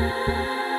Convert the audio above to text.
Música